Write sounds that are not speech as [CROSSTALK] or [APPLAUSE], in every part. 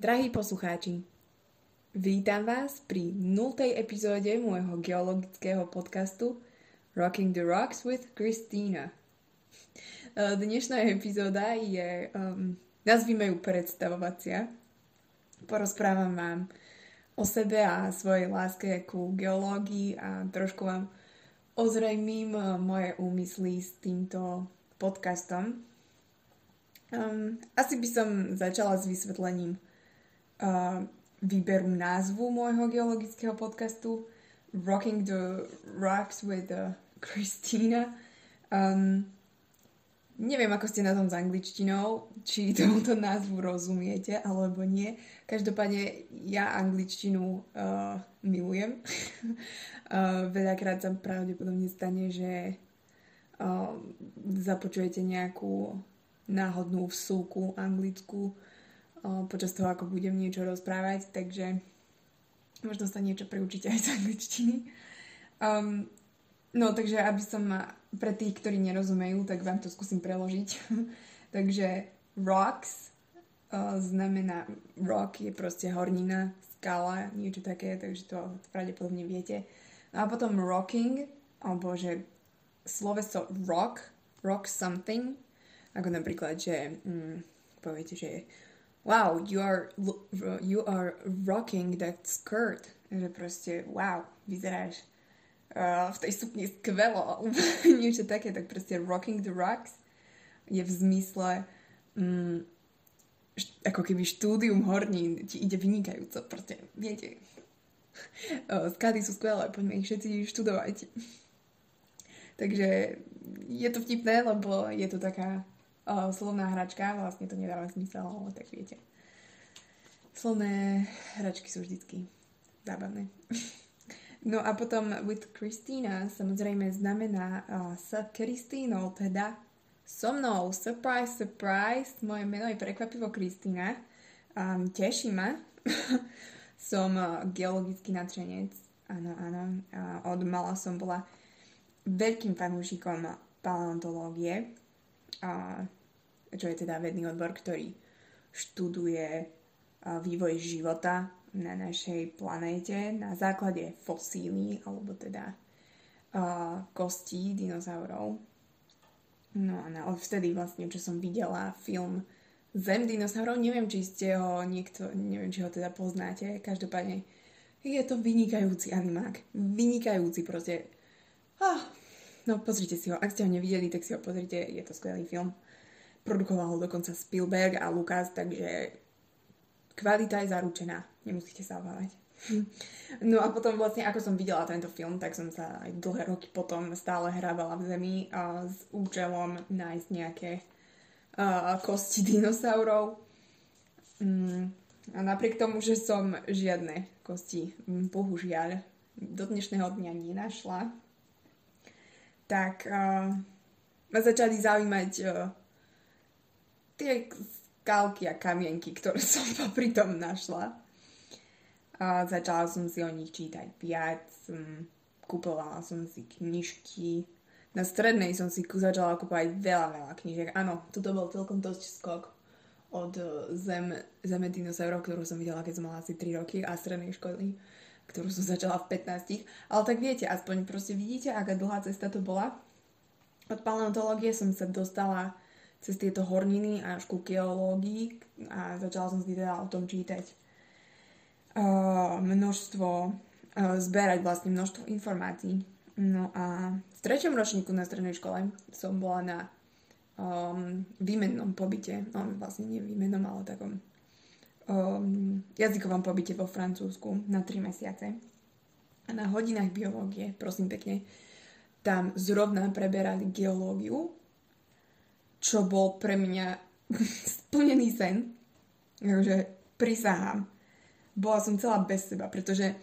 Drahí poslucháči, vítam vás pri 0. epizóde môjho geologického podcastu Rocking the Rocks with Christina. E, dnešná epizóda je, um, nazvime ju predstavovacia. Porozprávam vám o sebe a svojej láske ku geológii a trošku vám ozrejmím e, moje úmysly s týmto podcastom. Um, asi by som začala s vysvetlením uh, výberu názvu môjho geologického podcastu Rocking the Rocks with uh, Christina. Um, neviem, ako ste na tom s angličtinou, či [LAUGHS] tomuto názvu rozumiete, alebo nie. Každopádne ja angličtinu uh, milujem. [LAUGHS] uh, veľakrát sa pravdepodobne stane, že uh, započujete nejakú náhodnú vsúku anglickú počas toho, ako budem niečo rozprávať, takže možno sa niečo preučíte aj z angličtiny. Um, no, takže aby som pre tých, ktorí nerozumejú, tak vám to skúsim preložiť. [LAUGHS] takže rocks uh, znamená, rock je proste hornina, skala, niečo také, takže to pravdepodobne viete. No a potom rocking, alebo že sloveso rock, rock something, ako napríklad, že mm, poviete, že wow, you are, you are rocking that skirt. Že proste, wow, vyzeráš uh, v tej sukni skvelo, [LAUGHS] niečo také, tak proste rocking the rocks je v zmysle um, ako keby štúdium horní ti ide vynikajúco, proste, viete. Uh, skády sú skvelé, poďme ich všetci študovať. Takže je to vtipné, lebo je to taká uh, slovná hračka, vlastne to nedáva zmysel, ale tak viete. Slovné hračky sú vždycky zábavné. No a potom with Christina samozrejme znamená uh, s Kristínou, teda so mnou. Surprise, surprise. Moje meno je prekvapivo Kristína. Um, teší ma. [LAUGHS] som uh, geologický nadšenec. Áno, áno. Uh, od mala som bola veľkým fanúšikom paleontológie. Uh, čo je teda vedný odbor, ktorý študuje vývoj života na našej planéte na základe fosílií, alebo teda kostí dinosaurov. No a na, vtedy vlastne, čo som videla film Zem dinosaurov, neviem, či ste ho niekto, neviem, či ho teda poznáte, každopádne je to vynikajúci animák. Vynikajúci proste. Ah, no pozrite si ho, ak ste ho nevideli, tak si ho pozrite, je to skvelý film. Produkoval ho dokonca Spielberg a Lucas, takže kvalita je zaručená. Nemusíte sa obávať. [LAUGHS] No a potom vlastne, ako som videla tento film, tak som sa aj dlhé roky potom stále hrávala v zemi a s účelom nájsť nejaké uh, kosti dinosaurov. Mm, a napriek tomu, že som žiadne kosti, mm, bohužiaľ, do dnešného dňa nenašla, tak uh, ma začali zaujímať uh, tie skalky a kamienky, ktoré [LAUGHS] som popri tom našla. A začala som si o nich čítať viac, kupovala som si knižky. Na strednej som si začala kupovať veľa, veľa knižiek. Áno, toto bol celkom dosť skok od e, zem, Zeme dinosaurov, ktorú som videla, keď som mala asi 3 roky a strednej školy, ktorú som začala v 15. Ale tak viete, aspoň proste vidíte, aká dlhá cesta to bola. Od paleontológie som sa dostala cez tieto horniny až ku geológii a začala som si teda o tom čítať uh, množstvo, uh, zberať vlastne množstvo informácií. No a v treťom ročníku na strednej škole som bola na um, výmennom pobyte, no vlastne nie výmennom, ale takom um, jazykovom pobyte vo Francúzsku na 3 mesiace. A na hodinách biológie, prosím pekne, tam zrovna preberali geológiu čo bol pre mňa [LAUGHS] splnený sen. Takže prisahám. Bola som celá bez seba, pretože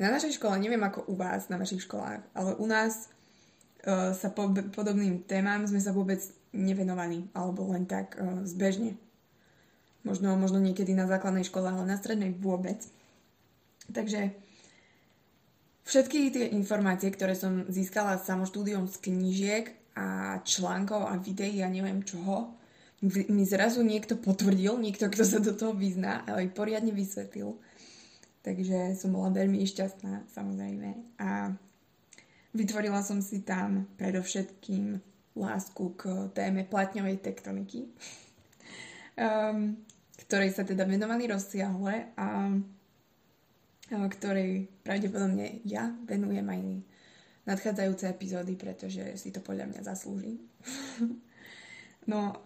na našej škole, neviem ako u vás na vašich školách, ale u nás uh, sa po, podobným témam sme sa vôbec nevenovali, alebo len tak uh, zbežne. Možno, možno niekedy na základnej škole, ale na strednej vôbec. Takže všetky tie informácie, ktoré som získala samoštúdiom z knížiek, a článkov a videí a neviem čoho, mi zrazu niekto potvrdil, niekto, kto sa do toho vyzná a aj poriadne vysvetlil. Takže som bola veľmi šťastná, samozrejme. A vytvorila som si tam predovšetkým lásku k téme platňovej tektoniky, [LAUGHS] um, ktorej sa teda venovali rozsiahle a ktorej pravdepodobne ja venujem aj nadchádzajúce epizódy, pretože si to podľa mňa zaslúži. [LAUGHS] no,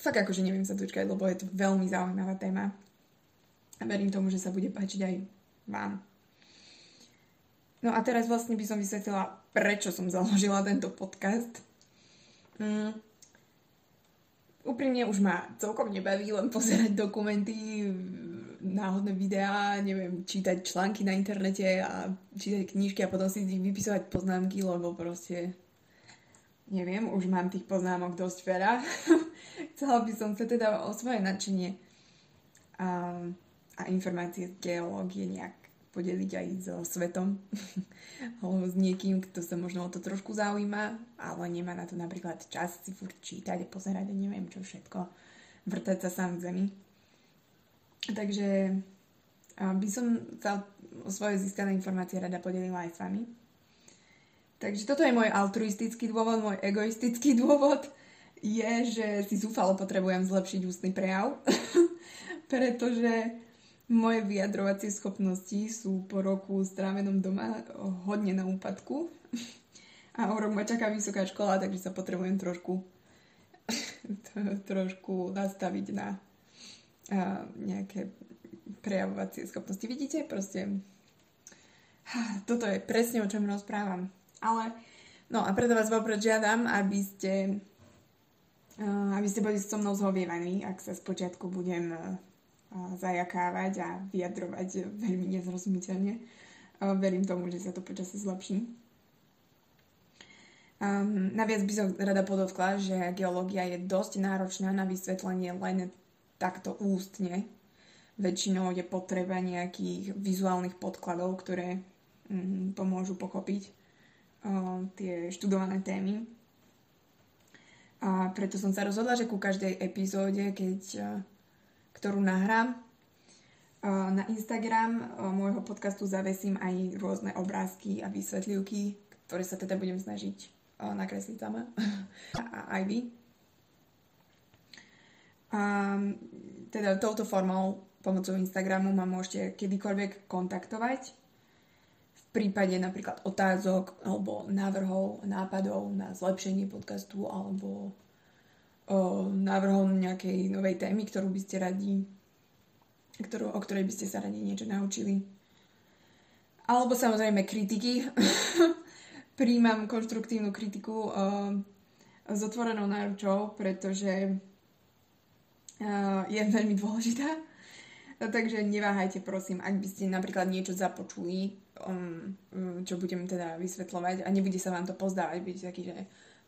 fakt akože neviem sa dočkať, lebo je to veľmi zaujímavá téma. A verím tomu, že sa bude páčiť aj vám. No a teraz vlastne by som vysvetlila, prečo som založila tento podcast. Mm. Úprimne už ma celkom nebaví len pozerať dokumenty, náhodné videá, neviem, čítať články na internete a čítať knižky a potom si vypisovať poznámky, lebo proste neviem, už mám tých poznámok dosť veľa. [LAUGHS] Chcela by som sa teda o svoje nadšenie a, a informácie z geológie nejak podeliť aj so svetom [LAUGHS] alebo s niekým, kto sa možno o to trošku zaujíma, ale nemá na to napríklad čas si furt čítať a pozerať a neviem čo všetko, vrtať sa sám v zemi. Takže by som sa o svoje získané informácie rada podelila aj s vami. Takže toto je môj altruistický dôvod, môj egoistický [LAUGHS] dôvod je, že si zúfalo potrebujem zlepšiť ústny prejav, [LAUGHS] pretože moje vyjadrovacie schopnosti sú po roku strávenom doma hodne na úpadku [LAUGHS] a o rok ma čaká vysoká škola, takže sa potrebujem trošku trošku nastaviť na nejaké prejavovacie schopnosti. Vidíte? Proste toto je presne o čom rozprávam. Ale, no a preto vás vopred žiadam, aby ste aby ste boli so mnou zhovievaní, ak sa spočiatku budem zajakávať a vyjadrovať veľmi nezrozumiteľne. Verím tomu, že sa to počasie zlepší. Um, naviac by som rada podotkla, že geológia je dosť náročná na vysvetlenie len takto ústne. Väčšinou je potreba nejakých vizuálnych podkladov, ktoré mm, pomôžu pochopiť uh, tie študované témy. A preto som sa rozhodla, že ku každej epizóde, keď, uh, ktorú nahrám, uh, na Instagram môjho podcastu zavesím aj rôzne obrázky a vysvetlivky, ktoré sa teda budem snažiť nakresliť sama. [LAUGHS] a aj vy. A teda touto formou pomocou Instagramu ma môžete kedykoľvek kontaktovať v prípade napríklad otázok alebo návrhov, nápadov na zlepšenie podcastu alebo o, návrhom nejakej novej témy, ktorú by ste radi, ktorú, o ktorej by ste sa radi niečo naučili. Alebo samozrejme kritiky. [LAUGHS] Príjmam konštruktívnu kritiku o, s otvorenou náručou, pretože je veľmi dôležitá. Takže neváhajte prosím, ak by ste napríklad niečo započuli, um, um, čo budem teda vysvetľovať a nebude sa vám to pozdávať, budete taký, že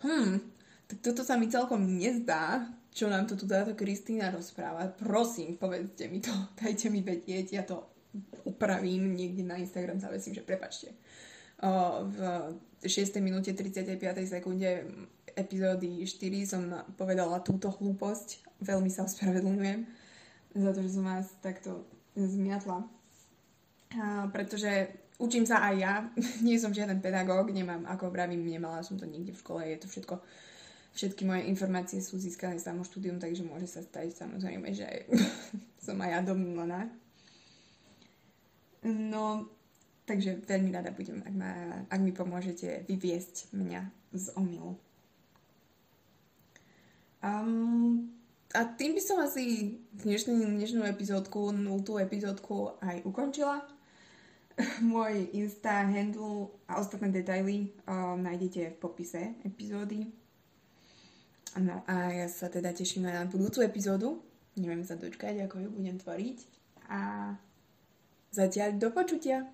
hm, tak toto sa mi celkom nezdá, čo nám to tu táto Kristýna rozpráva. Prosím, povedzte mi to, [LAUGHS] dajte mi vedieť, ja to upravím, niekde na Instagram zavesím, že prepačte. Uh, v 6. minúte 35. sekunde epizódy 4 som povedala túto hlúposť veľmi sa ospravedlňujem za to, že som vás takto zmiatla. A, pretože učím sa aj ja, [LAUGHS] nie som žiaden pedagóg, nemám, ako vravím, nemala som to nikde v škole, je to všetko, všetky moje informácie sú získané samo štúdium, takže môže sa stať samozrejme, že [LAUGHS] som aj ja domýlená. No, takže veľmi rada budem, ak, ma, ak mi pomôžete vyviesť mňa z omylu. Um, a tým by som asi dnešnú, dnešnú epizódku, nultú epizódku aj ukončila. [LAUGHS] Môj Insta handle a ostatné detaily um, nájdete v popise epizódy. No a ja sa teda teším na budúcu epizódu. Neviem sa dočkať, ako ju budem tvoriť. A zatiaľ do počutia.